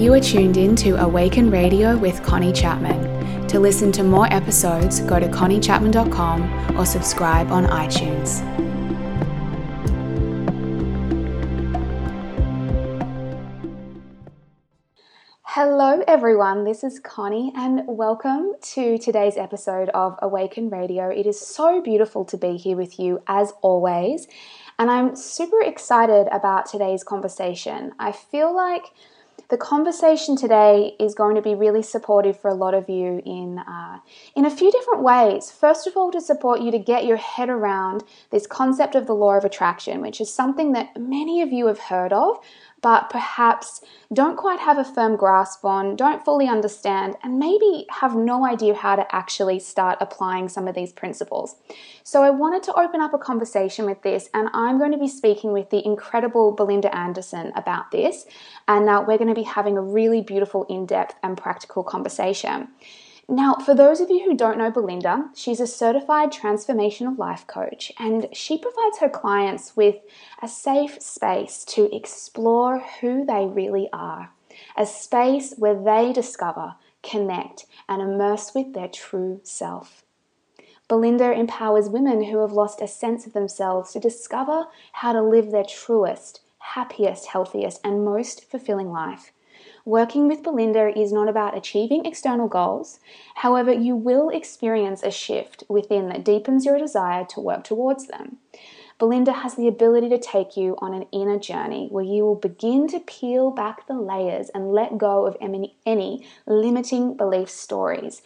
You are tuned in to Awaken Radio with Connie Chapman. To listen to more episodes, go to conniechapman.com or subscribe on iTunes. Hello, everyone. This is Connie, and welcome to today's episode of Awaken Radio. It is so beautiful to be here with you as always, and I'm super excited about today's conversation. I feel like the conversation today is going to be really supportive for a lot of you in uh, in a few different ways. First of all, to support you to get your head around this concept of the law of attraction, which is something that many of you have heard of, but perhaps don't quite have a firm grasp on, don't fully understand, and maybe have no idea how to actually start applying some of these principles. So, I wanted to open up a conversation with this, and I'm going to be speaking with the incredible Belinda Anderson about this, and uh, we're going to be having a really beautiful, in depth, and practical conversation. Now, for those of you who don't know Belinda, she's a certified transformational life coach and she provides her clients with a safe space to explore who they really are, a space where they discover, connect, and immerse with their true self. Belinda empowers women who have lost a sense of themselves to discover how to live their truest, happiest, healthiest, and most fulfilling life Working with Belinda is not about achieving external goals. However, you will experience a shift within that deepens your desire to work towards them. Belinda has the ability to take you on an inner journey where you will begin to peel back the layers and let go of any, limiting belief stories.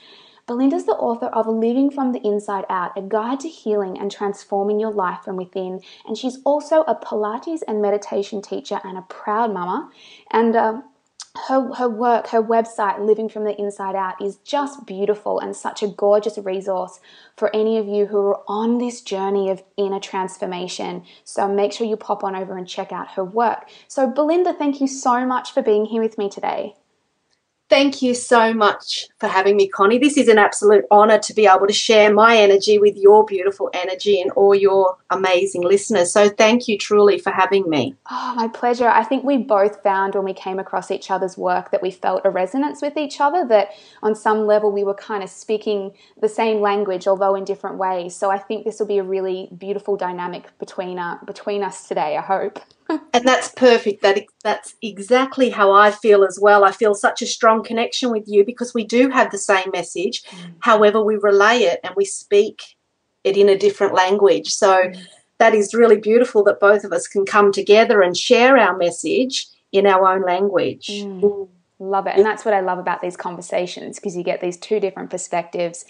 Belinda's the author of Living from the Inside Out, a guide to healing and transforming your life from within. And she's also a Pilates and meditation teacher and a proud mama. And uh, her, her work, her website, Living from the Inside Out, is just beautiful and such a gorgeous resource for any of you who are on this journey of inner transformation. So make sure you pop on over and check out her work. So, Belinda, thank you so much for being here with me today. Thank you so much for having me, Connie. This is an absolute honour to be able to share my energy with your beautiful energy and all your amazing listeners. So, thank you truly for having me. Oh, my pleasure. I think we both found when we came across each other's work that we felt a resonance with each other, that on some level we were kind of speaking the same language, although in different ways. So, I think this will be a really beautiful dynamic between, uh, between us today, I hope and that's perfect. That that's exactly how I feel as well. I feel such a strong connection with you because we do have the same message. Mm. However, we relay it and we speak it in a different language. So mm. that is really beautiful that both of us can come together and share our message in our own language. Mm. Love it. And that's what I love about these conversations because you get these two different perspectives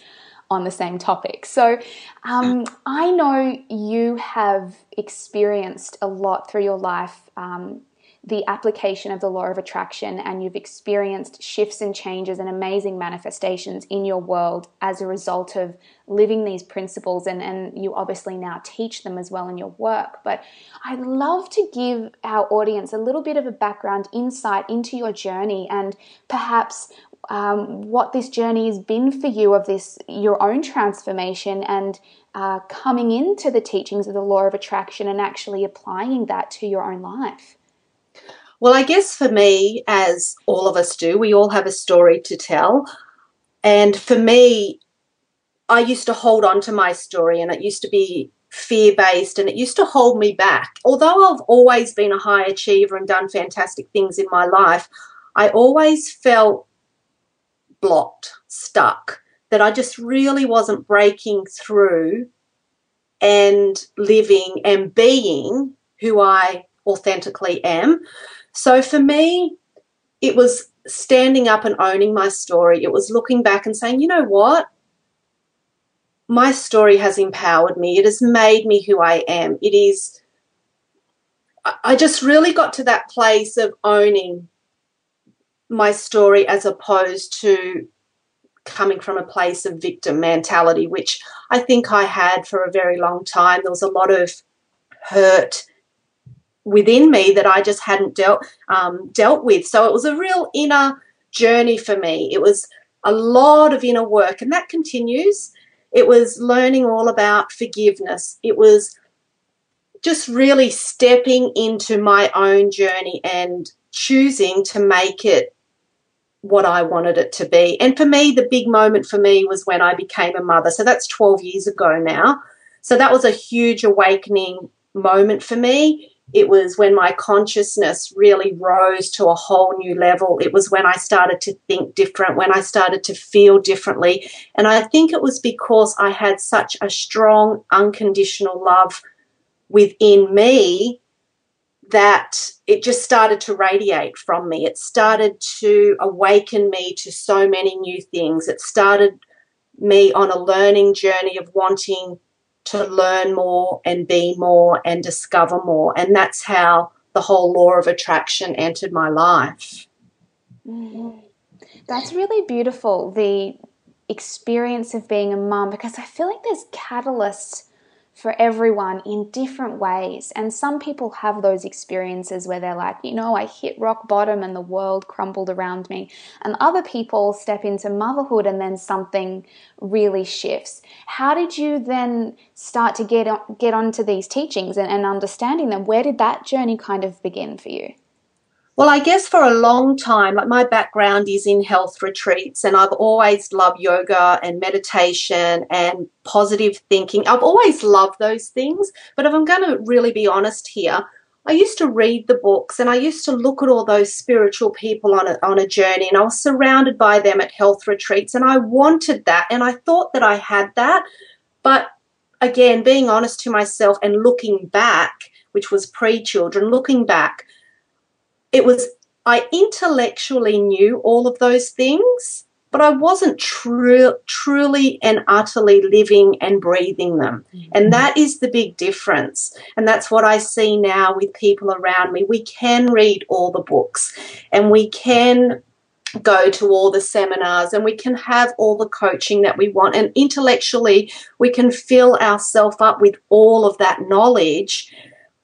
on the same topic. So um, I know you have experienced a lot through your life. Um, the application of the law of attraction, and you've experienced shifts and changes and amazing manifestations in your world as a result of living these principles. And, and you obviously now teach them as well in your work. But I'd love to give our audience a little bit of a background insight into your journey and perhaps um, what this journey has been for you of this your own transformation and uh, coming into the teachings of the law of attraction and actually applying that to your own life? Well i guess for me as all of us do we all have a story to tell. And for me i used to hold on to my story and it used to be fear based and it used to hold me back. Although i've always been a high achiever and done fantastic things in my life i always felt blocked, stuck, that I just really wasn't breaking through and living and being who I authentically am. So for me, it was standing up and owning my story. It was looking back and saying, you know what? My story has empowered me. It has made me who I am. It is, I just really got to that place of owning my story as opposed to coming from a place of victim mentality, which I think I had for a very long time. There was a lot of hurt within me that I just hadn't dealt um, dealt with. So it was a real inner journey for me. It was a lot of inner work, and that continues. It was learning all about forgiveness. It was just really stepping into my own journey and choosing to make it what I wanted it to be. And for me, the big moment for me was when I became a mother. So that's 12 years ago now. So that was a huge awakening moment for me. It was when my consciousness really rose to a whole new level. It was when I started to think different, when I started to feel differently. And I think it was because I had such a strong, unconditional love within me that it just started to radiate from me. It started to awaken me to so many new things. It started me on a learning journey of wanting to learn more and be more and discover more. And that's how the whole law of attraction entered my life. Mm-hmm. That's really beautiful, the experience of being a mum, because I feel like there's catalysts for everyone in different ways. And some people have those experiences where they're like, you know, I hit rock bottom and the world crumbled around me. And other people step into motherhood and then something really shifts. How did you then start to get, on, get onto these teachings and, and understanding them? Where did that journey kind of begin for you? Well, I guess for a long time, like my background is in health retreats, and I've always loved yoga and meditation and positive thinking. I've always loved those things. But if I'm going to really be honest here, I used to read the books and I used to look at all those spiritual people on a, on a journey, and I was surrounded by them at health retreats, and I wanted that, and I thought that I had that. But again, being honest to myself and looking back, which was pre children, looking back, it was I intellectually knew all of those things, but I wasn't true, truly and utterly living and breathing them. Mm-hmm. And that is the big difference. And that's what I see now with people around me. We can read all the books and we can go to all the seminars and we can have all the coaching that we want. And intellectually, we can fill ourselves up with all of that knowledge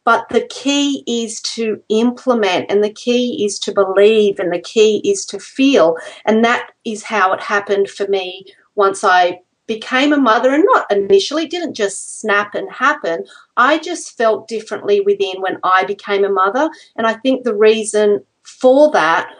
but the key is to implement, and the key is to believe, and the key is to feel. And that is how it happened for me once I became a mother and not initially didn't just snap and happen i just felt differently within when i became a mother and i think the reason for that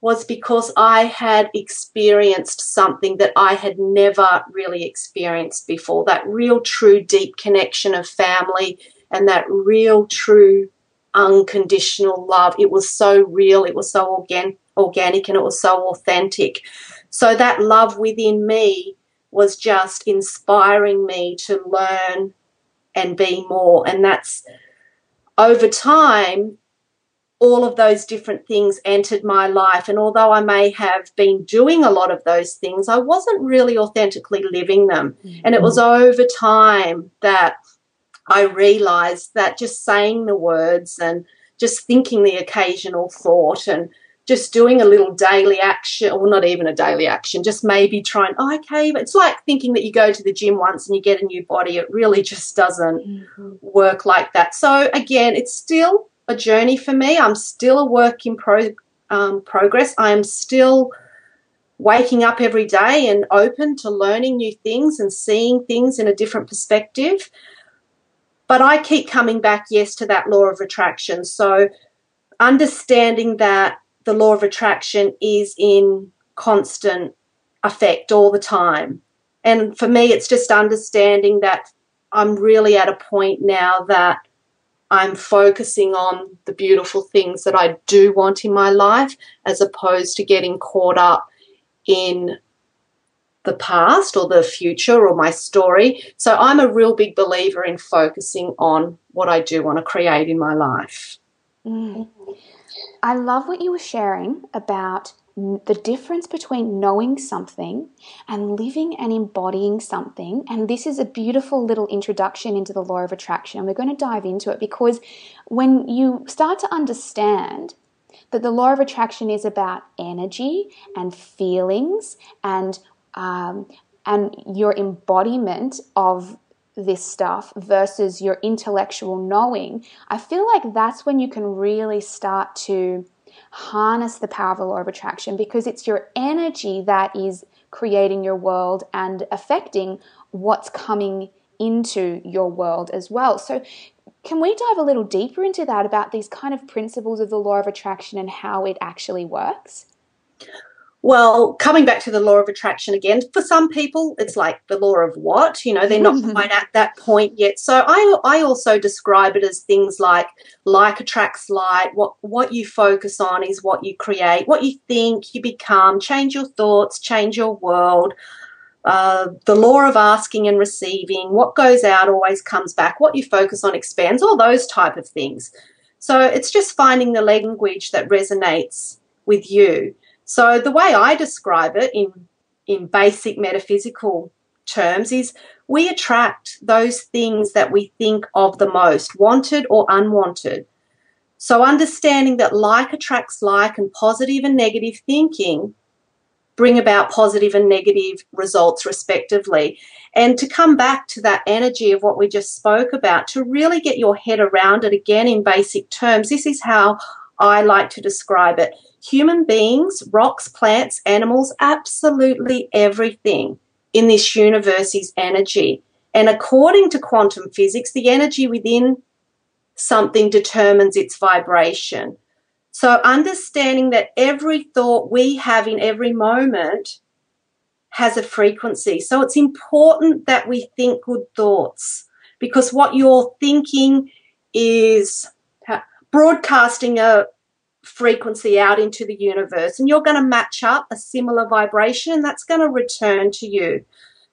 was because i had experienced something that i had never really experienced before that real true deep connection of family and that real, true, unconditional love. It was so real, it was so organ- organic, and it was so authentic. So that love within me was just inspiring me to learn and be more. And that's over time, all of those different things entered my life. And although I may have been doing a lot of those things, I wasn't really authentically living them. Mm-hmm. And it was over time that I realized that just saying the words and just thinking the occasional thought and just doing a little daily action, or not even a daily action, just maybe trying, oh, okay, but it's like thinking that you go to the gym once and you get a new body. It really just doesn't mm-hmm. work like that. So, again, it's still a journey for me. I'm still a work in pro, um, progress. I am still waking up every day and open to learning new things and seeing things in a different perspective. But I keep coming back, yes, to that law of attraction. So understanding that the law of attraction is in constant effect all the time. And for me, it's just understanding that I'm really at a point now that I'm focusing on the beautiful things that I do want in my life as opposed to getting caught up in the past or the future or my story. So I'm a real big believer in focusing on what I do want to create in my life. Mm. I love what you were sharing about the difference between knowing something and living and embodying something. And this is a beautiful little introduction into the law of attraction. And we're going to dive into it because when you start to understand that the law of attraction is about energy and feelings and um, and your embodiment of this stuff versus your intellectual knowing, I feel like that's when you can really start to harness the power of the law of attraction because it's your energy that is creating your world and affecting what's coming into your world as well. So, can we dive a little deeper into that about these kind of principles of the law of attraction and how it actually works? Well, coming back to the law of attraction again, for some people, it's like the law of what? You know, they're not quite at that point yet. So I, I also describe it as things like like attracts like. What what you focus on is what you create. What you think, you become. Change your thoughts, change your world. Uh, the law of asking and receiving. What goes out always comes back. What you focus on expands. All those type of things. So it's just finding the language that resonates with you. So the way I describe it in in basic metaphysical terms is we attract those things that we think of the most, wanted or unwanted. So understanding that like attracts like and positive and negative thinking bring about positive and negative results respectively. And to come back to that energy of what we just spoke about, to really get your head around it again in basic terms, this is how I like to describe it human beings, rocks, plants, animals, absolutely everything in this universe is energy. And according to quantum physics, the energy within something determines its vibration. So, understanding that every thought we have in every moment has a frequency. So, it's important that we think good thoughts because what you're thinking is broadcasting a, frequency out into the universe and you're going to match up a similar vibration and that's going to return to you.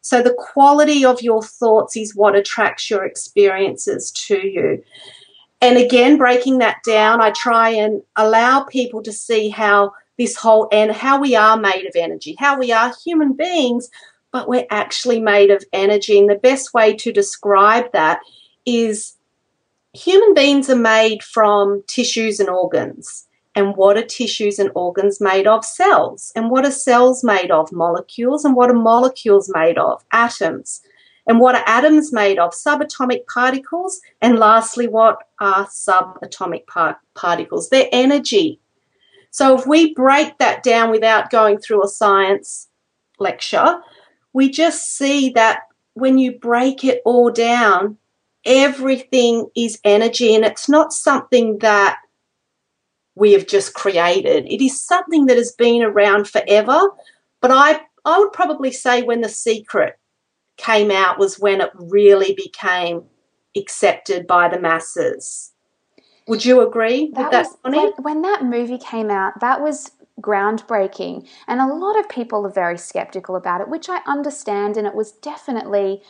So the quality of your thoughts is what attracts your experiences to you. And again, breaking that down, I try and allow people to see how this whole and how we are made of energy, how we are human beings, but we're actually made of energy. And the best way to describe that is human beings are made from tissues and organs. And what are tissues and organs made of? Cells. And what are cells made of? Molecules. And what are molecules made of? Atoms. And what are atoms made of? Subatomic particles. And lastly, what are subatomic par- particles? They're energy. So if we break that down without going through a science lecture, we just see that when you break it all down, everything is energy and it's not something that we have just created. It is something that has been around forever, but I I would probably say when the secret came out was when it really became accepted by the masses. Would you agree that with that, was, when, when that movie came out, that was groundbreaking. And a lot of people are very skeptical about it, which I understand. And it was definitely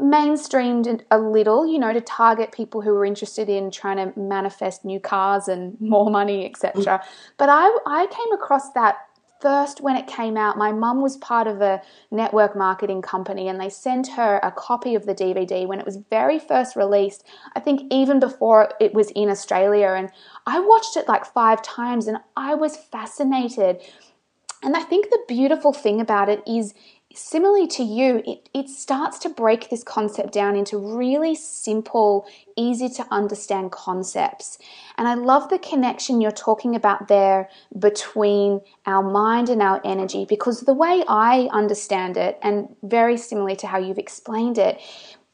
mainstreamed a little, you know, to target people who were interested in trying to manifest new cars and more money, etc. But I, I came across that first when it came out. My mum was part of a network marketing company and they sent her a copy of the DVD when it was very first released. I think even before it was in Australia. And I watched it like five times and I was fascinated. And I think the beautiful thing about it is similarly to you, it, it starts to break this concept down into really simple, easy to understand concepts. And I love the connection you're talking about there between our mind and our energy because the way I understand it, and very similarly to how you've explained it,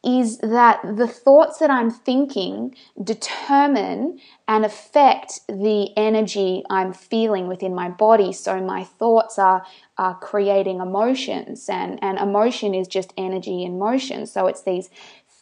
is that the thoughts that I'm thinking determine and affect the energy I'm feeling within my body. So my thoughts are, are creating emotions, and, and emotion is just energy in motion. So it's these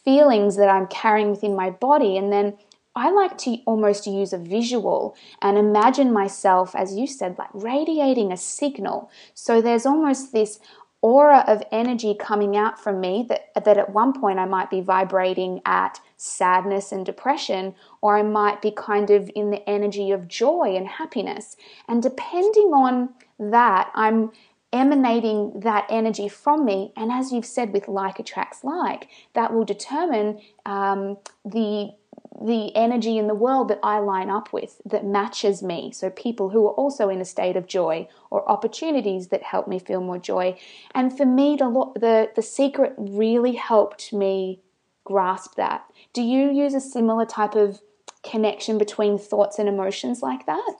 feelings that I'm carrying within my body, and then I like to almost use a visual and imagine myself, as you said, like radiating a signal. So there's almost this aura of energy coming out from me that, that at one point I might be vibrating at sadness and depression, or I might be kind of in the energy of joy and happiness. And depending on that, I'm emanating that energy from me. And as you've said, with like attracts like, that will determine um, the the energy in the world that I line up with that matches me. So, people who are also in a state of joy or opportunities that help me feel more joy. And for me, the, the, the secret really helped me grasp that. Do you use a similar type of connection between thoughts and emotions like that?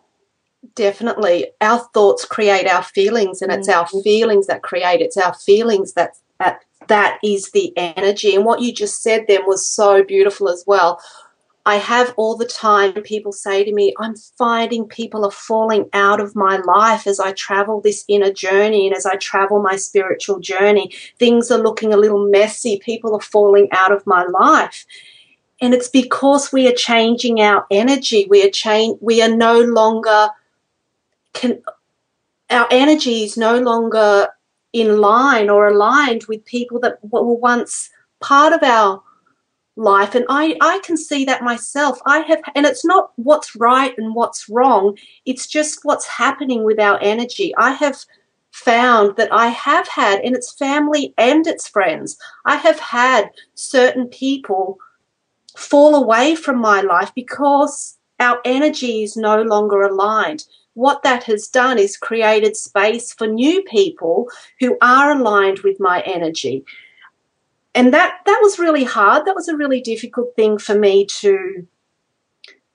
Definitely. Our thoughts create our feelings, and it's mm-hmm. our feelings that create. It's our feelings that, that that is the energy. And what you just said then was so beautiful as well I have all the time people say to me, I'm finding people are falling out of my life as I travel this inner journey and as I travel my spiritual journey. Things are looking a little messy. People are falling out of my life. And it's because we are changing our energy. We are change, we are no longer can our energy is no longer in line or aligned with people that were once part of our life and I, I can see that myself. I have and it's not what's right and what's wrong. It's just what's happening with our energy. I have found that i have had and it's family and it's friends i have had certain people fall away from my life because our energy is no longer aligned. What that has done is created space for new people who are aligned with my energy and that that was really hard. That was a really difficult thing for me to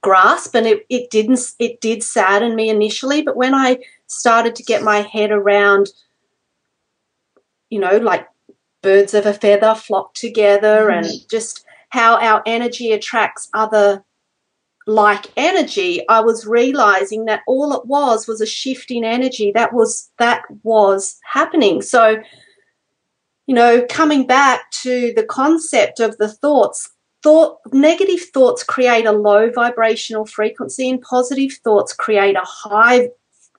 grasp, and it, it didn't it did sadden me initially. But when I started to get my head around, you know, like birds of a feather flock together, mm. and just how our energy attracts other like energy, I was realizing that all it was was a shift in energy. That was that was happening. So you know, coming back to the concept of the thoughts, thought negative thoughts create a low vibrational frequency and positive thoughts create a high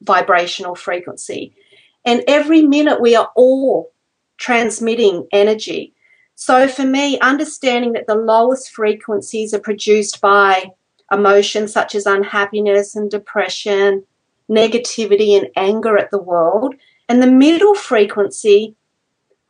vibrational frequency. And every minute we are all transmitting energy. So for me, understanding that the lowest frequencies are produced by emotions such as unhappiness and depression, negativity and anger at the world, and the middle frequency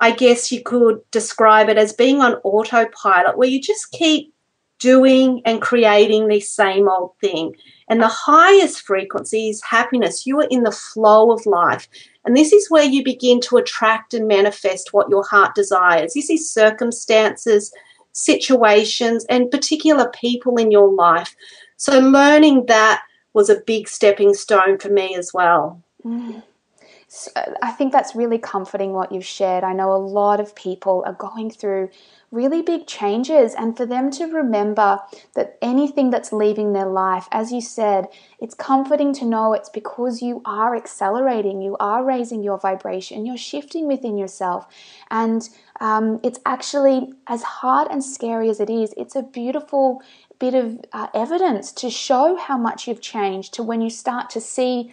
I guess you could describe it as being on autopilot, where you just keep doing and creating the same old thing. And the highest frequency is happiness. You are in the flow of life. And this is where you begin to attract and manifest what your heart desires. This is circumstances, situations, and particular people in your life. So learning that was a big stepping stone for me as well. Mm. I think that's really comforting what you've shared. I know a lot of people are going through really big changes, and for them to remember that anything that's leaving their life, as you said, it's comforting to know it's because you are accelerating, you are raising your vibration, you're shifting within yourself. And um, it's actually, as hard and scary as it is, it's a beautiful bit of uh, evidence to show how much you've changed to when you start to see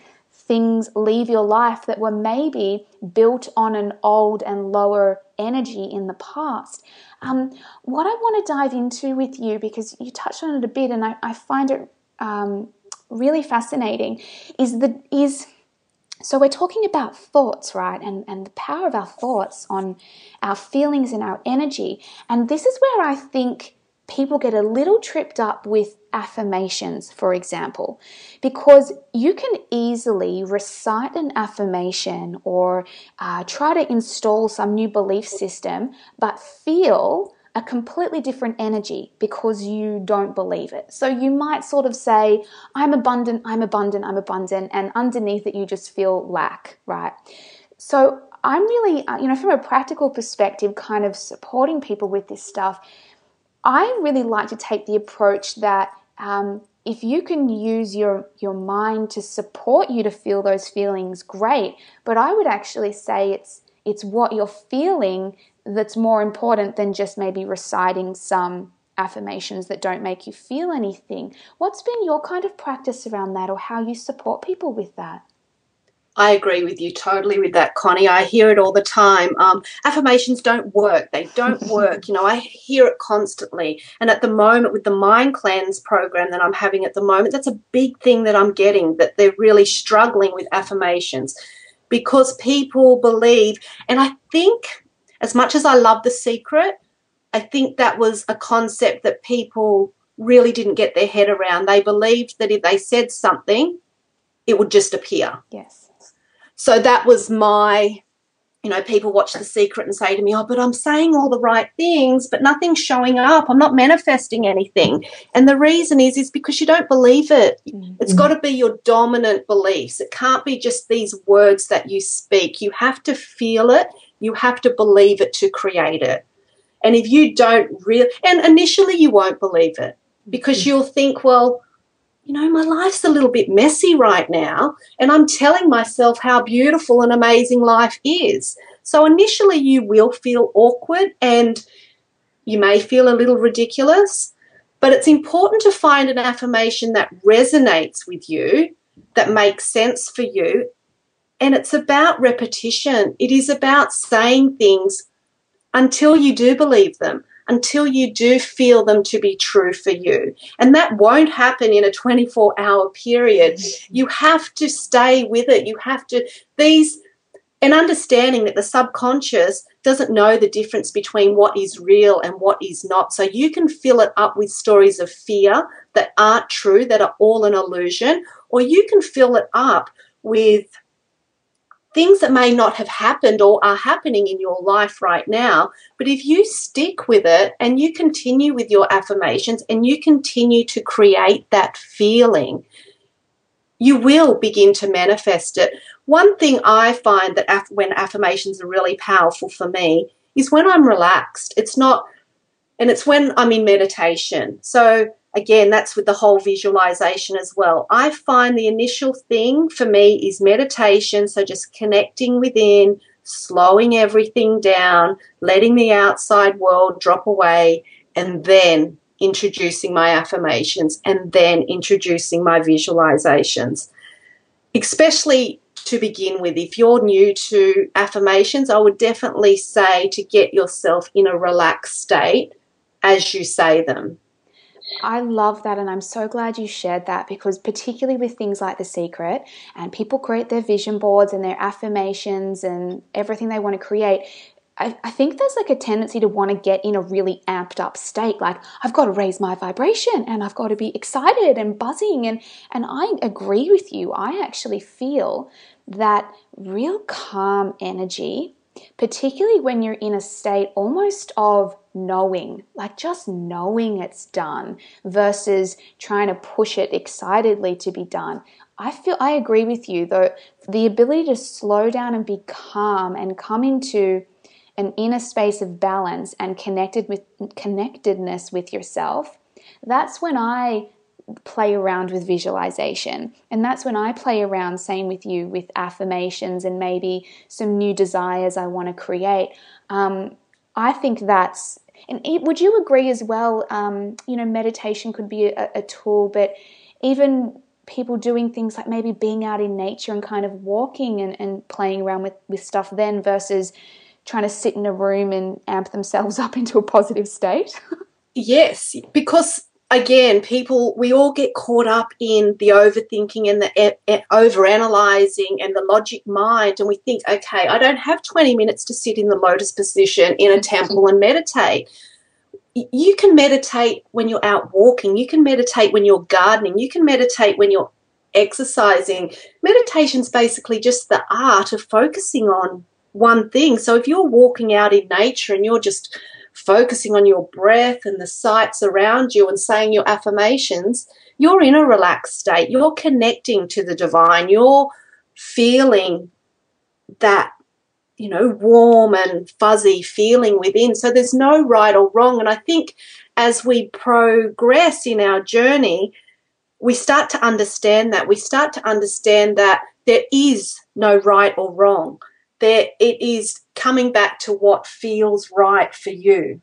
things leave your life that were maybe built on an old and lower energy in the past. Um, what I want to dive into with you, because you touched on it a bit, and I, I find it um, really fascinating, is the is so we're talking about thoughts, right? And and the power of our thoughts on our feelings and our energy. And this is where I think people get a little tripped up with affirmations, for example, because you can easily recite an affirmation or uh, try to install some new belief system, but feel a completely different energy because you don't believe it. So you might sort of say, I'm abundant, I'm abundant, I'm abundant, and underneath it, you just feel lack, right? So I'm really, uh, you know, from a practical perspective, kind of supporting people with this stuff I really like to take the approach that um, if you can use your your mind to support you to feel those feelings, great. But I would actually say it's it's what you're feeling that's more important than just maybe reciting some affirmations that don't make you feel anything. What's been your kind of practice around that, or how you support people with that? I agree with you totally with that, Connie. I hear it all the time. Um, affirmations don't work. They don't work. You know, I hear it constantly. And at the moment, with the Mind Cleanse program that I'm having at the moment, that's a big thing that I'm getting that they're really struggling with affirmations because people believe, and I think as much as I love The Secret, I think that was a concept that people really didn't get their head around. They believed that if they said something, it would just appear. Yes so that was my you know, people watch The Secret and say to me, Oh, but I'm saying all the right things, but nothing's showing up. I'm not manifesting anything. And the reason is, is because you don't believe it. Mm-hmm. It's got to be your dominant beliefs. It can't be just these words that you speak. You have to feel it. You have to believe it to create it. And if you don't really, and initially you won't believe it. because you'll think, well, you know, my life's a little bit messy right now, and I'm telling myself how beautiful and amazing life is. So initially, you will feel awkward and you may feel a little ridiculous, but it's important to find an affirmation that resonates with you, that makes sense for you. And it's about repetition. It is about saying things until you do believe them, until you do feel them to be true for you. And that won't happen in a 24 hour period. Mm-hmm. You have to stay with it. You have to, these, and understanding that the subconscious doesn't know the difference between what is real and what is not. So you can fill it up with stories of fear that aren't true, that are all an illusion, or you can fill it up with things that may not have happened or are happening in your life right now. But if you stick with it and you continue with your affirmations and you continue to create that feeling, you will begin to manifest it. One thing I find that af- when affirmations are really powerful for me is when I'm relaxed. It's not, and it's when I'm in meditation. So, again, that's with the whole visualization as well. I find the initial thing for me is meditation. So, just connecting within, slowing everything down, letting the outside world drop away, and then introducing my affirmations and then introducing my visualizations. Especially to begin with, if you're new to affirmations, I would definitely say to get yourself in a relaxed state as you say them. I love that, and I'm so glad you shared that because, particularly with things like The Secret, and people create their vision boards and their affirmations and everything they want to create, I, think there's like a tendency to want to get in a really amped up state. Like, I've got to raise my vibration and I've got to be excited and buzzing. And, and I agree with you. I actually feel that real calm energy, particularly when you're in a state almost of knowing, like just knowing it's done versus trying to push it excitedly to be done. I feel I agree with you though the ability to slow down and be calm and come into an inner space of balance and connected with connectedness with yourself, that's when I play around with visualization. And that's when I play around, same with you, with affirmations and maybe some new desires I want to create. Um, I think that's, and would you agree as well? Um, you know, meditation could be a, a tool, but even people doing things like maybe being out in nature and kind of walking and, and playing around with, with stuff then versus trying to sit in a room and amp themselves up into a positive state? yes, because again, people, we all get caught up in the overthinking and the e- e- overanalyzing and the logic mind. And we think, okay, I don't have 20 minutes to sit in the lotus position in a mm-hmm. temple and meditate. You can meditate when you're out walking. You can meditate when you're gardening. You can meditate when you're exercising. Meditation's basically just the art of focusing on one thing. So if you're walking out in nature and you're just focusing on your breath and the sights around you and saying your affirmations, you're in a relaxed state. You're connecting to the divine. You're feeling that, you know, warm and fuzzy feeling within. So there's no right or wrong. And I think as we progress in our journey, we start to understand that. We start to understand that there is no right or wrong there it is coming back to what feels right for you.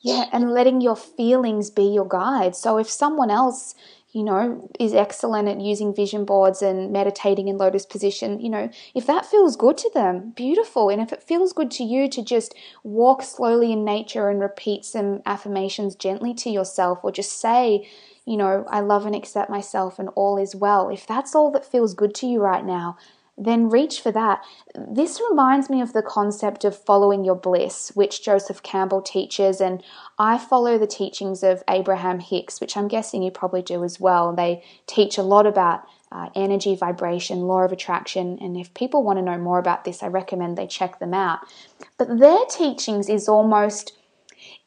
Yeah, and letting your feelings be your guide. So if someone else, you know, is excellent at using vision boards and meditating in lotus position, you know, if that feels good to them, beautiful. And if it feels good to you to just walk slowly in nature and repeat some affirmations gently to yourself or just say, you know, I love and accept myself and all is well. If that's all that feels good to you right now, then reach for that. This reminds me of the concept of following your bliss, which Joseph Campbell teaches, and I follow the teachings of Abraham Hicks, which I'm guessing you probably do as well. They teach a lot about uh, energy, vibration, law of attraction, and if people want to know more about this, I recommend they check them out. But their teachings is almost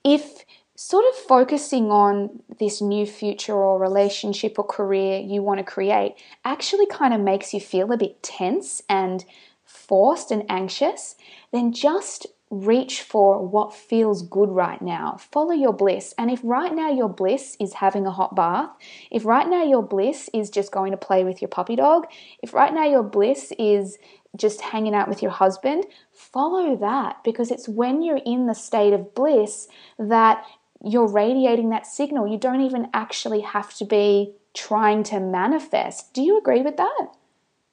if sort of focusing on this new future or relationship or career you want to create actually kind of makes you feel a bit tense and forced and anxious, then just reach for what feels good right now. Follow your bliss. And if right now your bliss is having a hot bath, if right now your bliss is just going to play with your puppy dog, if right now your bliss is just hanging out with your husband, follow that because it's when you're in the state of bliss that you're radiating that signal. You don't even actually have to be trying to manifest. Do you agree with that?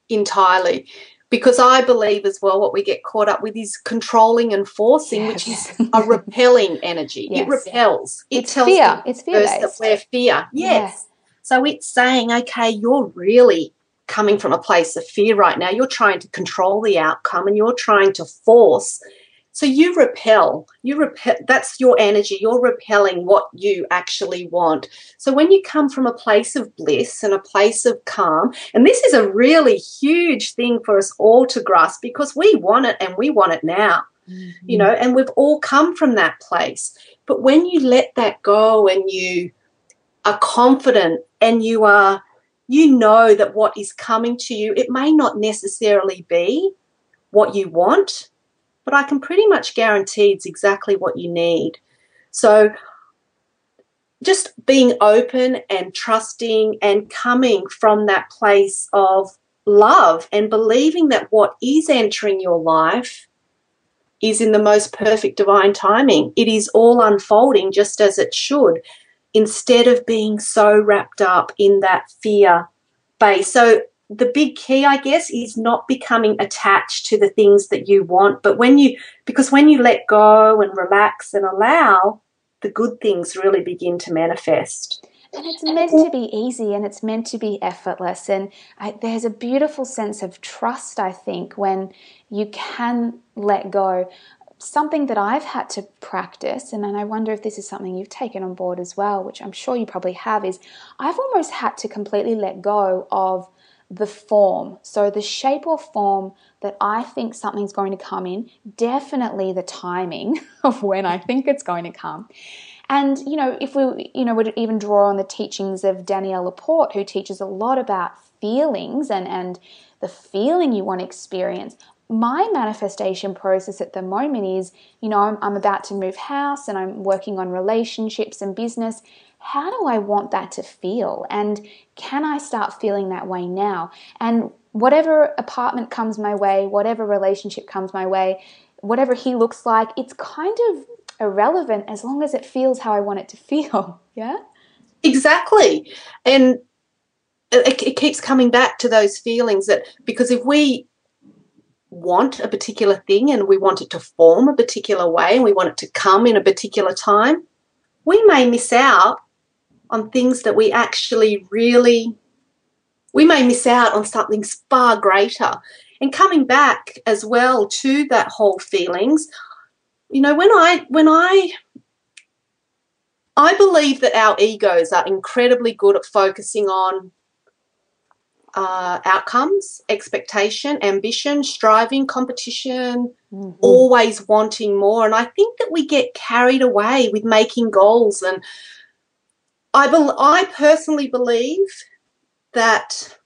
Entirely. Because I believe as well what we get caught up with is controlling and forcing, yes. which is a repelling energy. Yes. It repels. It it's tells fear. It's fear that we're fear. Yes. yes. So it's saying, okay, you're really coming from a place of fear right now. You're trying to control the outcome and you're trying to force. So you repel. You repel. That's your energy. You're repelling what you actually want. So when you come from a place of bliss and a place of calm, and this is a really huge thing for us all to grasp because we want it and we want it now. Mm-hmm. You know, and we've all come from that place. But when you let that go and you are confident and you are you know that what is coming to you, it may not necessarily be what you want, but I can pretty much guarantee it's exactly what you need. So just being open and trusting and coming from that place of love and believing that what is entering your life is in the most perfect divine timing. It is all unfolding just as it should instead of being so wrapped up in that fear base. So the big key, I guess, is not becoming attached to the things that you want. But when you, because when you let go and relax and allow, the good things really begin to manifest. And it's meant to be easy and it's meant to be effortless. And I, there's a beautiful sense of trust, I think, when you can let go something that I've had to practice, and I wonder if this is something you've taken on board as well, which I'm sure you probably have, is I've almost had to completely let go of the form. So, the shape or form that I think something's going to come in, definitely the timing of when I think it's going to come. And, you know, if we, you know, would even draw on the teachings of Danielle Laporte, who teaches a lot about feelings and, and the feeling you want to experience, my manifestation process at the moment is you know I'm, I'm, about to move house and i'm working on relationships and business how do i want that to feel? And can i start feeling that way now? And whatever apartment comes my way whatever relationship comes my way whatever he looks like it's kind of irrelevant as long as it feels how i want it to feel. Yeah? Exactly. And it, it keeps coming back to those feelings that because if we want a particular thing and we want it to form a particular way and we want it to come in a particular time, we may miss out on things that we actually really, we may miss out on something far greater. And coming back as well to that whole feelings, you know, when I, when I, I believe that our egos are incredibly good at focusing on uh, outcomes, expectation, ambition, striving, competition, mm-hmm. always wanting more. And I think that we get carried away with making goals. And I, be- I personally believe that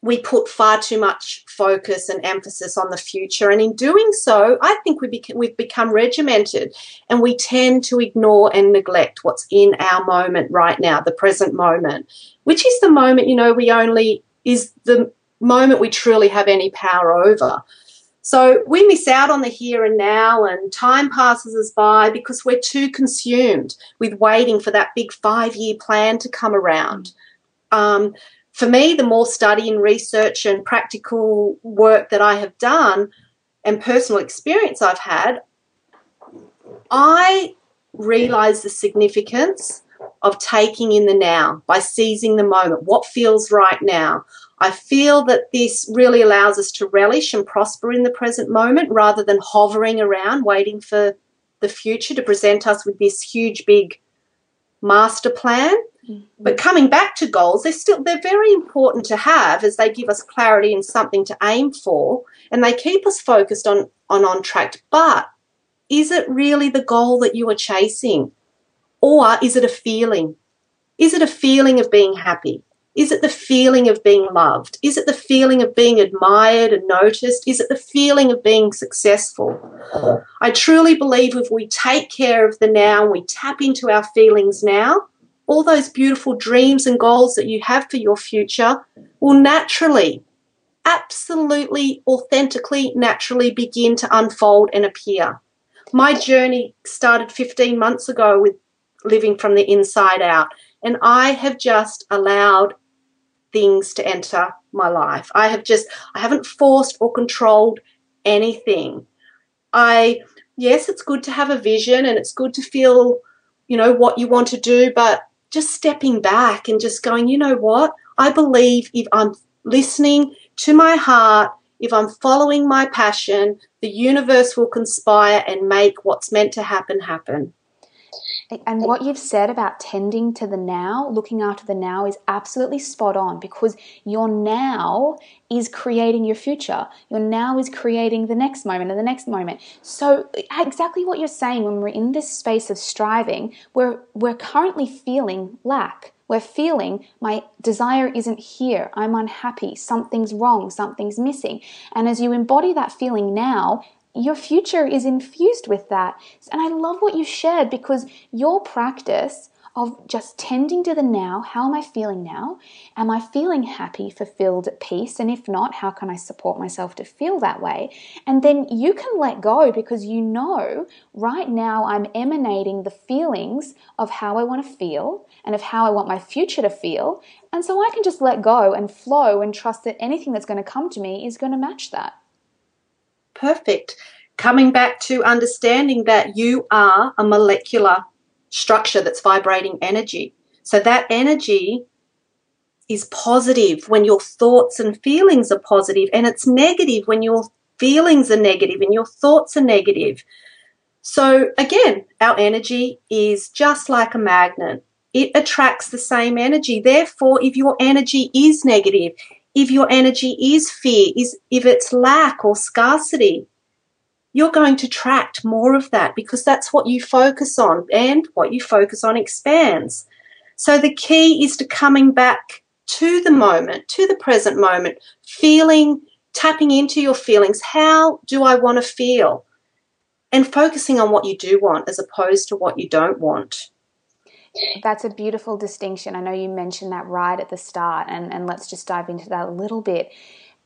we put far too much focus and emphasis on the future. And in doing so, I think we we've become regimented and we tend to ignore and neglect what's in our moment right now, the present moment, which is the moment, you know, we only is the moment we truly have any power over. So we miss out on the here and now, and time passes us by because we're too consumed with waiting for that big five year plan to come around. Um, for me, the more study and research and practical work that I have done and personal experience I've had, I realize the significance of taking in the now by seizing the moment, what feels right now. I feel that this really allows us to relish and prosper in the present moment rather than hovering around waiting for the future to present us with this huge, big master plan. Mm-hmm. But coming back to goals, they're still they're very important to have as they give us clarity and something to aim for, and they keep us focused on on on track. But is it really the goal that you are chasing? Or is it a feeling? Is it a feeling of being happy? Is it the feeling of being loved? Is it the feeling of being admired and noticed? Is it the feeling of being successful? I truly believe if we take care of the now and we tap into our feelings now, all those beautiful dreams and goals that you have for your future will naturally, absolutely, authentically, naturally begin to unfold and appear. My journey started 15 months ago with living from the inside out, and I have just allowed things to enter my life. I have just, I haven't forced or controlled anything. I, yes, it's good to have a vision and it's good to feel, you know, what you want to do, but just stepping back and just going, you know what? I believe if I'm listening to my heart, if I'm following my passion, the universe will conspire and make what's meant to happen happen. And what you've said about tending to the now, looking after the now, is absolutely spot on because your now is creating your future. Your now is creating the next moment and the next moment. So, uh, exactly what you're saying when we're in this space of striving, we're, we're currently feeling lack. We're feeling my desire isn't here. I'm unhappy. Something's wrong. Something's missing. And as you embody that feeling now, your future is infused with that. And I love what you shared because your practice of just tending to the now, how am I feeling now? Am I feeling happy, fulfilled, at peace? And if not, how can I support myself to feel that way? And then you can let go because you know right now I'm emanating the feelings of how I want to feel and of how I want my future to feel. And so I can just let go and flow and trust that anything that's going to come to me is going to match that perfect. Coming back to understanding that you are a molecular structure that's vibrating energy. So that energy is positive when your thoughts and feelings are positive, and it's negative when your feelings are negative and your thoughts are negative. So, again, our energy is just like a magnet. It attracts the same energy. Therefore, if your energy is negative, if your energy is fear, is if it's lack or scarcity, you're going to attract more of that because that's what you focus on and what you focus on expands. So the key is to coming back to the moment, to the present moment, feeling, tapping into your feelings. How do I want to feel? And focusing on what you do want as opposed to what you don't want. That's a beautiful distinction. I know you mentioned that right at the start, and, and let's just dive into that a little bit.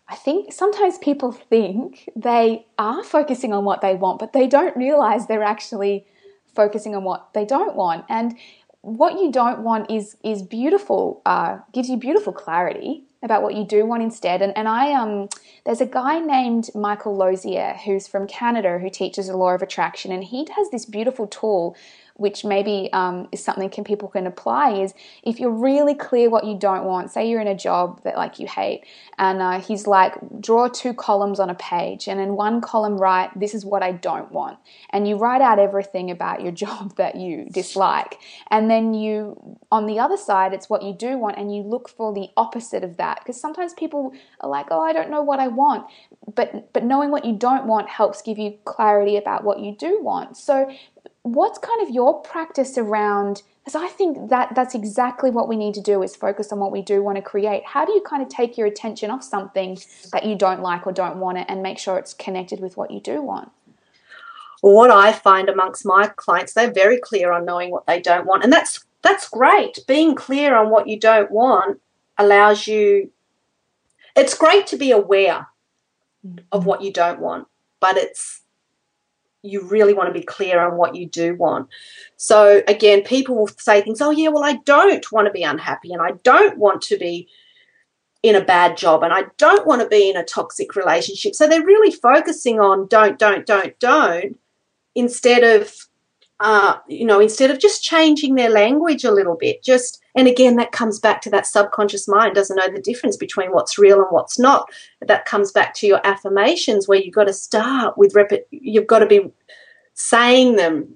I think sometimes people think they are focusing on what they want, but they don't realize they're actually focusing on what they don't want. And what you don't want is is beautiful, uh, gives you beautiful clarity about what you do want instead. And, and I um, there's a guy named Michael Losier who's from Canada who teaches the law of attraction, and he has this beautiful tool which maybe um, is something can people can apply is if you're really clear what you don't want say you're in a job that like you hate and uh, he's like draw two columns on a page and in one column write this is what i don't want and you write out everything about your job that you dislike and then you on the other side it's what you do want and you look for the opposite of that because sometimes people are like oh i don't know what i want but but knowing what you don't want helps give you clarity about what you do want. So what's kind of your practice around because I think that that's exactly what we need to do is focus on what we do want to create. How do you kind of take your attention off something that you don't like or don't want it and make sure it's connected with what you do want? Well, what I find amongst my clients, they're very clear on knowing what they don't want. And that's that's great. Being clear on what you don't want allows you it's great to be aware of mm-hmm. what you don't want, but it's you really want to be clear on what you do want. So again, people will say things, oh yeah, well I don't want to be unhappy and I don't want to be in a bad job and I don't want to be in a toxic relationship. So they're really focusing on don't, don't, don't, don't instead of uh, you know, instead of just changing their language a little bit, just and again, that comes back to that subconscious mind doesn't know the difference between what's real and what's not. That comes back to your affirmations where you've got to start with rep- you've got to be saying them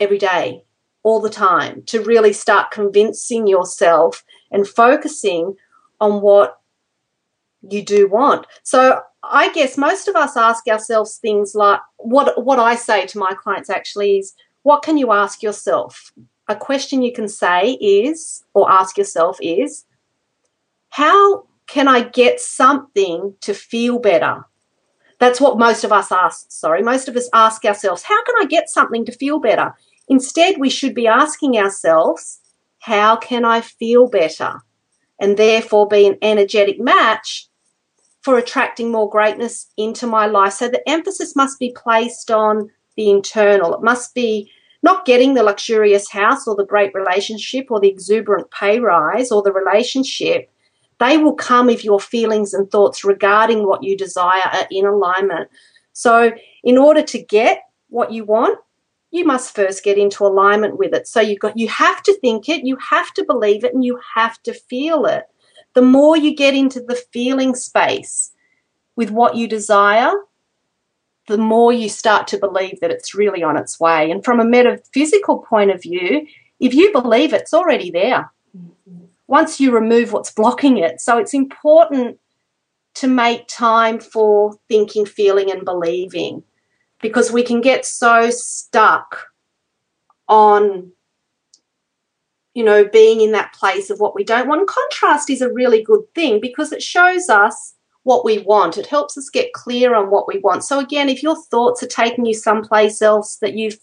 every day, all the time, to really start convincing yourself and focusing on what you do want. So I guess most of us ask ourselves things like what what I say to my clients actually is what can you ask yourself? a question you can say is, or ask yourself is, how can I get something to feel better? That's what most of us ask. Sorry, most of us ask ourselves, how can I get something to feel better? Instead, we should be asking ourselves, how can I feel better? And therefore be an energetic match for attracting more greatness into my life. So the emphasis must be placed on the internal. It must be not getting the luxurious house or the great relationship or the exuberant pay rise or the relationship. They will come if your feelings and thoughts regarding what you desire are in alignment. So, in order to get what you want, you must first get into alignment with it. So you got you have to think it, you have to believe it, and you have to feel it. The more you get into the feeling space with what you desire, the more you start to believe that it's really on its way. And from a metaphysical point of view, if you believe it's already there, mm-hmm. once you remove what's blocking it. So it's important to make time for thinking, feeling, and believing because we can get so stuck on you know being in that place of what we don't want contrast is a really good thing because it shows us what we want. It helps us get clear on what we want. So again, if your thoughts are taking you someplace else that you've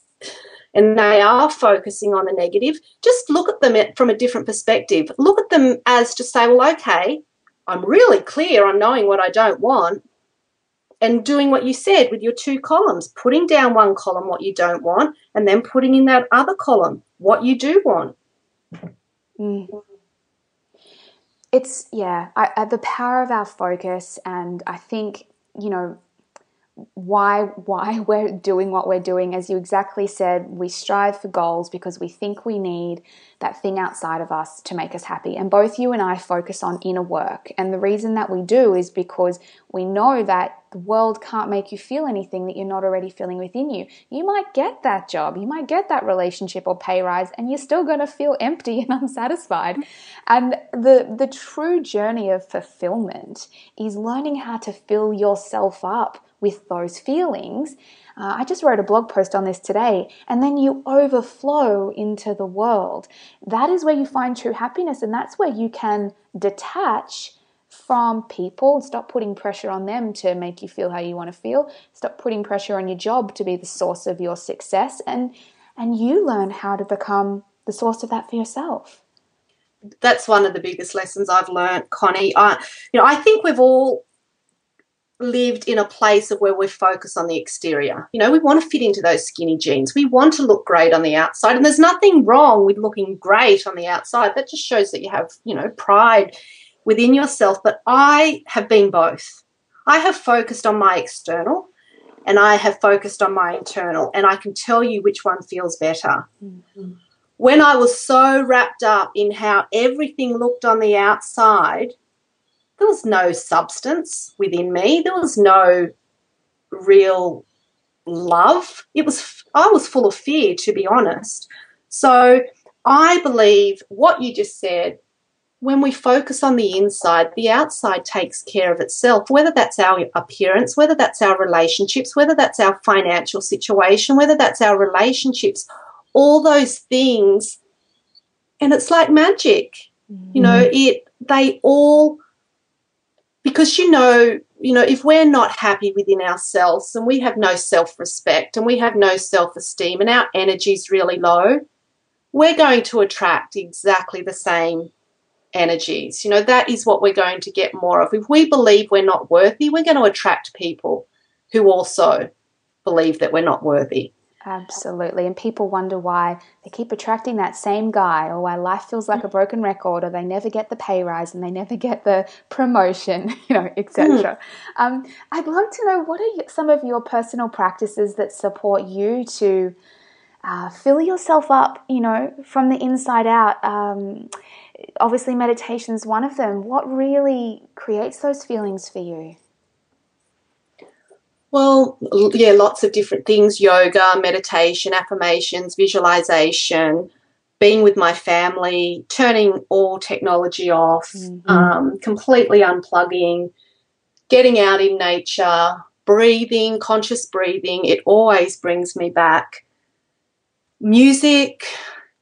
and they are focusing on the negative, just look at them from a different perspective. Look at them as to say, well, okay, I'm really clear on knowing what I don't want and doing what you said with your two columns, putting down one column what you don't want and then putting in that other column what you do want. Mm it's yeah I, I, the power of our focus and i think you know why why we're doing what we're doing. As you exactly said we strive for goals because we think we need that thing outside of us to make us happy. And both you and I focus on inner work. And the reason that we do is because we know that the world can't make you feel anything that you're not already feeling within you you might get that job you might get that relationship or pay rise and you're still going to feel empty and unsatisfied and the the true journey of fulfillment is learning how to fill yourself up with those feelings. Uh, I just wrote a blog post on this today, and then you overflow into the world. That is where you find true happiness, and that's where you can detach from people stop putting pressure on them to make you feel how you want to feel. Stop putting pressure on your job to be the source of your success, and and you learn how to become the source of that for yourself that's one of the biggest lessons I've learned, Connie. I, you know, I think we've all lived in a place of where we're focused on the exterior. You know, we want to fit into those skinny jeans. We want to look great on the outside. And there's nothing wrong with looking great on the outside. That just shows that you have, you know, pride within yourself. But I have been both. I have focused on my external and I have focused on my internal. And I can tell you which one feels better. Mm-hmm. When I was so wrapped up in how everything looked on the outside, there was no substance within me. There was no real love. It was I was full of fear, to be honest. So I believe what you just said. When we focus on the inside, the outside takes care of itself, whether that's our appearance, whether that's our relationships, whether that's our financial situation, whether that's our relationships, all those things. And it's like magic. Mm-hmm. You know, it they all because you know you know if we're not happy within ourselves and we have no self-respect and we have no self-esteem and our energy is really low we're going to attract exactly the same energies you know that is what we're going to get more of if we believe we're not worthy we're going to attract people who also believe that we're not worthy Absolutely. And people wonder why they keep attracting that same guy or why life feels like a broken record or they never get the pay rise and they never get the promotion, you know, etc. Mm. Um, I'd love to know what are some of your personal practices that support you to uh, fill yourself up, you know, from the inside out. Um, obviously, meditation is one of them. What really creates those feelings for you? Well, yeah, lots of different things yoga, meditation, affirmations, visualization, being with my family, turning all technology off, mm-hmm. um, completely unplugging, getting out in nature, breathing, conscious breathing. It always brings me back. Music,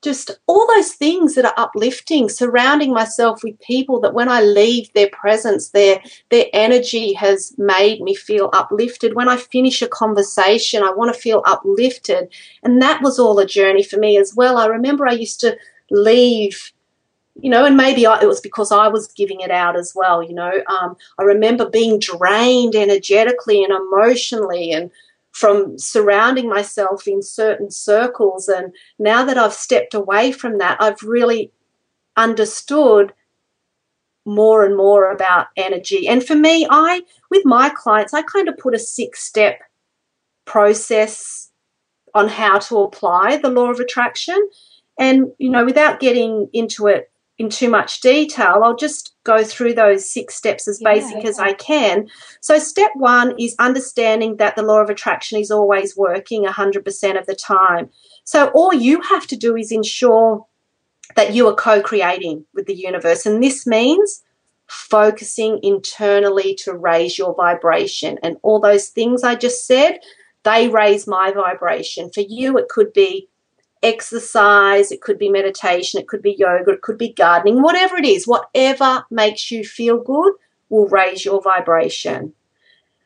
just all those things that are uplifting surrounding myself with people that when i leave their presence their their energy has made me feel uplifted. When i finish a conversation i want to feel uplifted. And that was all a journey for me as well. I remember i used to leave you know, and maybe I, it was because I was giving it out as well. You know, um, I remember being drained energetically and emotionally, and from surrounding myself in certain circles. And now that I've stepped away from that, I've really understood more and more about energy. And for me, I, with my clients, I kind of put a six step process on how to apply the law of attraction. And, you know, without getting into it in too much detail, I'll just go through those six steps as yeah, basic okay. as I can. So, step one is understanding that the law of attraction is always working 100% of the time. So, all you have to do is ensure that you are co creating with the universe. And this means focusing internally to raise your vibration. And all those things I just said, they raise my vibration. For you, it could be exercise, it could be meditation, it could be yoga, it could be gardening, whatever it is, whatever makes you feel good will raise your vibration.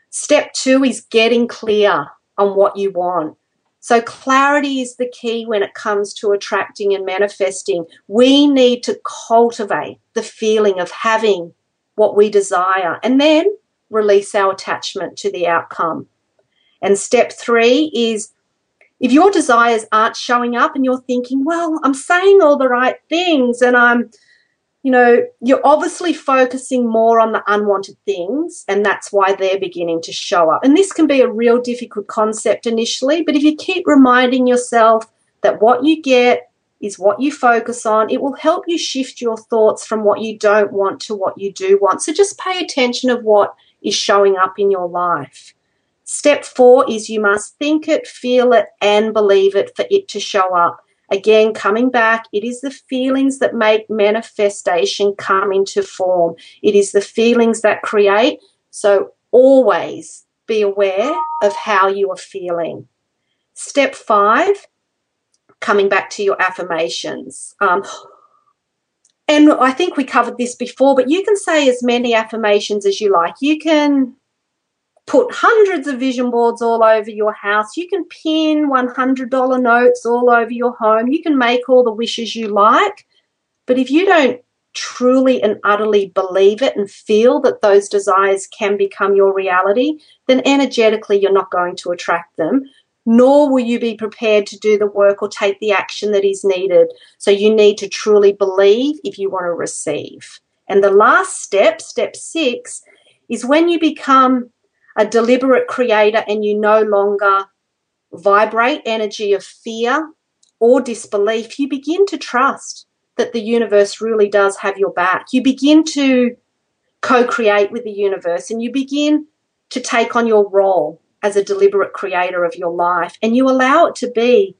Step two is getting clear on what you want. So, clarity is the key when it comes to attracting and manifesting. We need to cultivate the feeling of having what we desire and then release our attachment to the outcome. And step three is if your desires aren't showing up and you're thinking, well, I'm saying all the right things and I'm, you know, you're obviously focusing more on the unwanted things and that's why they're beginning to show up. And this can be a real difficult concept initially, but if you keep reminding yourself that what you get is what you focus on, it will help you shift your thoughts from what you don't want to what you do want. So just pay attention of what is showing up in your life. Step four is you must think it, feel it, and believe it for it to show up. Again, coming back, it is the feelings that make manifestation come into form. It is the feelings that create. So always be aware of how you are feeling. Step five, coming back to your affirmations. Um, and I think we covered this before, but you can say as many affirmations as you like. You can put hundreds of vision boards all over your house. You can pin $100 notes all over your home. You can make all the wishes you like. But if you don't truly and utterly believe it and feel that those desires can become your reality, then energetically you're not going to attract them, nor will you be prepared to do the work or take the action that is needed. So you need to truly believe if you want to receive. And the last step, step six, is when you become a deliberate creator and you no longer vibrate energy of fear or disbelief, you begin to trust that the universe really does have your back. You begin to co create with the universe and you begin to take on your role as a deliberate creator of your life and you allow it to be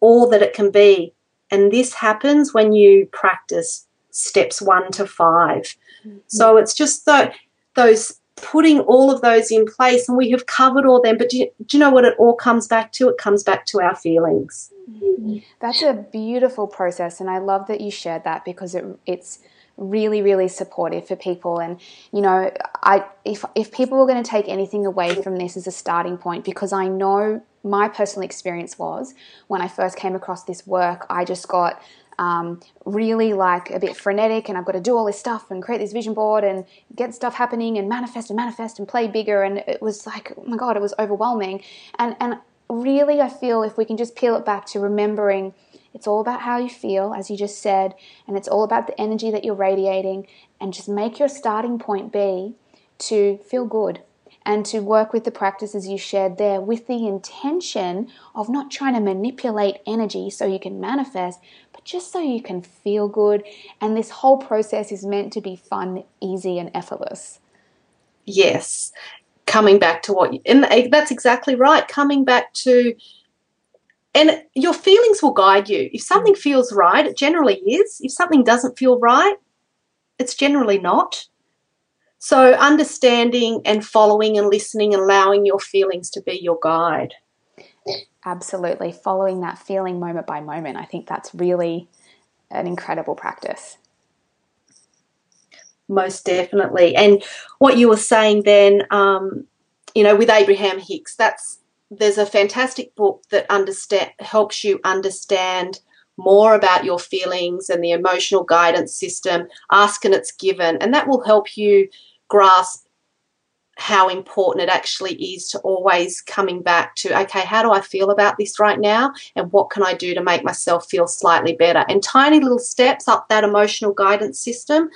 all that it can be. And this happens when you practice steps one to 5 mm-hmm. So it's just the, those putting all of those in place and we have covered all them. But do you, do you know what it all comes back to? It comes back to our feelings. That's a beautiful process and i love that you shared that because it, it's really really supportive for people. And you know i if if people were going to take anything away from this as a starting point because i know my personal experience was when i first came across this work i just got um, really like a bit frenetic and I've got to do all this stuff and create this vision board and get stuff happening and manifest and manifest and play bigger and it was like oh my god it was overwhelming. And and really I feel if we can just peel it back to remembering it's all about how you feel as you just said and it's all about the energy that you're radiating and just make your starting point be to feel good and to work with the practices you shared there with the intention of not trying to manipulate energy so you can manifest, but just so you can feel good. And this whole process is meant to be fun, easy, and effortless. Yes. Coming back to what, you, and eh, that's exactly right. Coming back to, and your feelings will guide you. If something mm. feels right, it generally is. If something doesn't feel right, it's generally not. So, understanding and following and listening and allowing your feelings to be your guide. Absolutely. Following that feeling moment by moment. I think that's really an incredible practice. Most definitely. And what you were saying then, um, you know, with Abraham Hicks, that's there's a fantastic book that understand helps you understand more about your feelings and the emotional guidance system. Ask and it's given, and that will help you grasp how important it actually is to always coming back to okay how do i feel about this right now? And what can i do to make myself feel slightly better? And tiny little steps up that emotional guidance system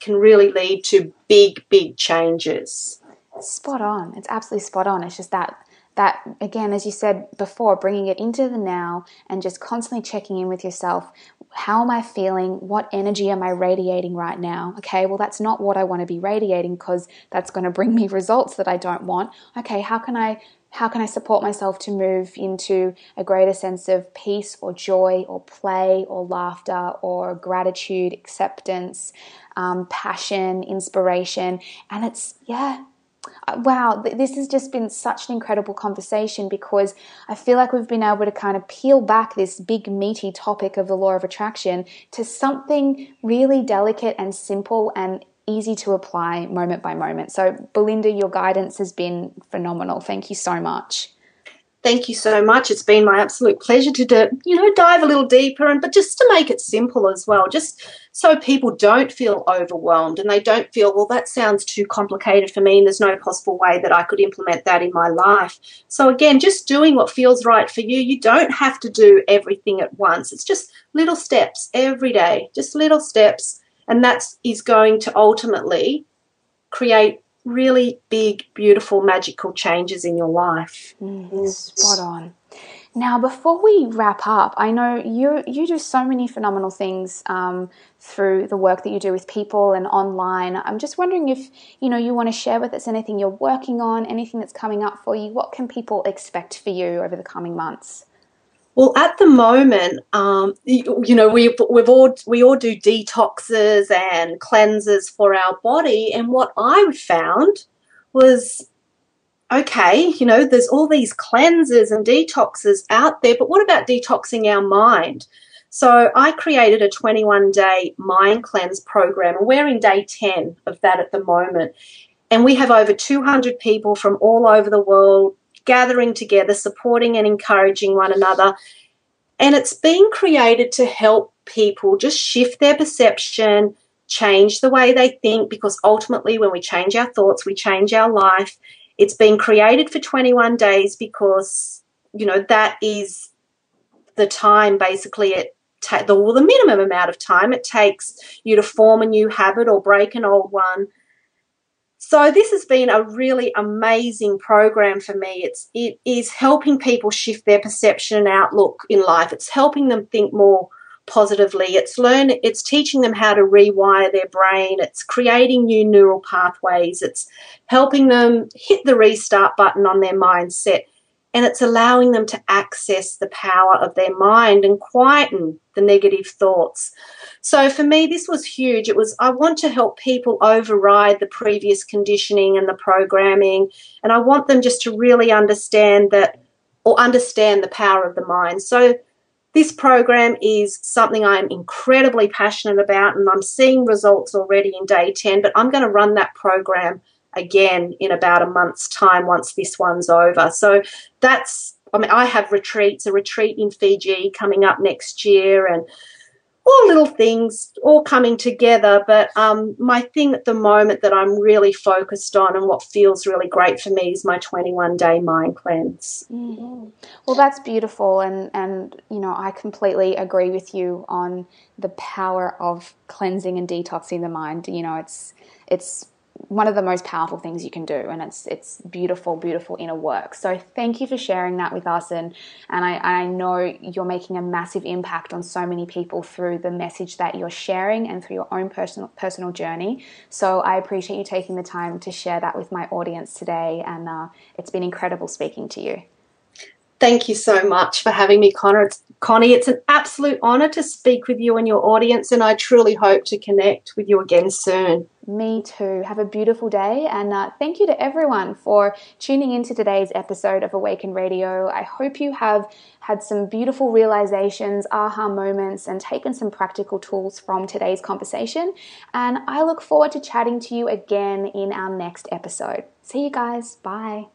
can really lead to big big changes. Spot on. It's absolutely spot on. It's just that that again as you said before bringing it into the now and just constantly checking in with yourself how am i feeling? What energy am i radiating right now? Okay well that's not what i want to be radiating because that's going to bring me results that i don't want. Okay how can i how can i support myself to move into a greater sense of peace or joy or play or laughter or gratitude acceptance um, passion inspiration? And it's yeah Uh, wow, this has just been such an incredible conversation because I feel like we've been able to kind of peel back this big, meaty topic of the law of attraction to something really delicate and simple and easy to apply moment by moment. So, Belinda, your guidance has been phenomenal. Thank you so much. Thank you so much. It's been my absolute pleasure to, you know, dive a little deeper and but just to make it simple as well, just so people don't feel overwhelmed and they don't feel, well, that sounds too complicated for me and there's no possible way that I could implement that in my life. So again, just doing what feels right for you. You don't have to do everything at once. It's just little steps every day, just little steps, and that is going to ultimately create really big, beautiful, magical changes in your life. Mm, spot on. Now, before we wrap up, I know you you do so many phenomenal things um, through the work that you do with people and online. I'm just wondering if you know you want to share with us anything you're working on, anything that's coming up for you. What can people expect for you over the coming months? Well, at the moment, um, you, you, know, we we've all we all do detoxes and cleanses for our body, and what I found was okay, you know, there's all these cleanses and detoxes out there, but what about detoxing our mind? So I created a 21 day mind cleanse program, and we're in day 10 of that at the moment. And we have over 200 people from all over the world gathering together, supporting and encouraging one another. And it's been created to help people just shift their perception, change the way they think, because ultimately, when we change our thoughts, we change our life. It's been created for 21 days because, you know, that is the time basically it the, well, the minimum amount of time it takes you to form a new habit or break an old one so this has been a really amazing program for me. It's it is helping people shift their perception and outlook in life. It's helping them think more positively. It's learn it's teaching them how to rewire their brain. It's creating new neural pathways. It's helping them hit the restart button on their mindset and it's allowing them to access the power of their mind and quieten the negative thoughts. So for me, this was huge. It was, I want to help people override the previous conditioning and the programming, and I want them just to really understand that or understand the power of the mind. So this program is something I'm incredibly passionate about, and I'm seeing results already in day 10, but I'm going to run that program again in about a month's time once this one's over. So that's, I mean, I have retreats, a retreat in Fiji coming up next year, and all little things all coming together. But um, my thing at the moment that I'm really focused on and what feels really great for me is my 21 day mind cleanse. Mm-hmm. Well, that's beautiful, and and you know I completely agree with you on the power of cleansing and detoxing the mind. You know, it's it's one of the most powerful things you can do and it's it's beautiful beautiful inner work. So thank you for sharing that with us and and I, I know you're making a massive impact on so many people through the message that you're sharing and through your own personal personal journey. So I appreciate you taking the time to share that with my audience today and uh, it's been incredible speaking to you Thank you so much for having me, Connor. It's, Connie. It's an absolute honour to speak with you and your audience, and I truly hope to connect with you again soon. Me too. Have a beautiful day, and uh, thank you to everyone for tuning into today's episode of Awaken Radio. I hope you have had some beautiful realizations, aha moments, and taken some practical tools from today's conversation. And I look forward to chatting to you again in our next episode. See you guys. Bye.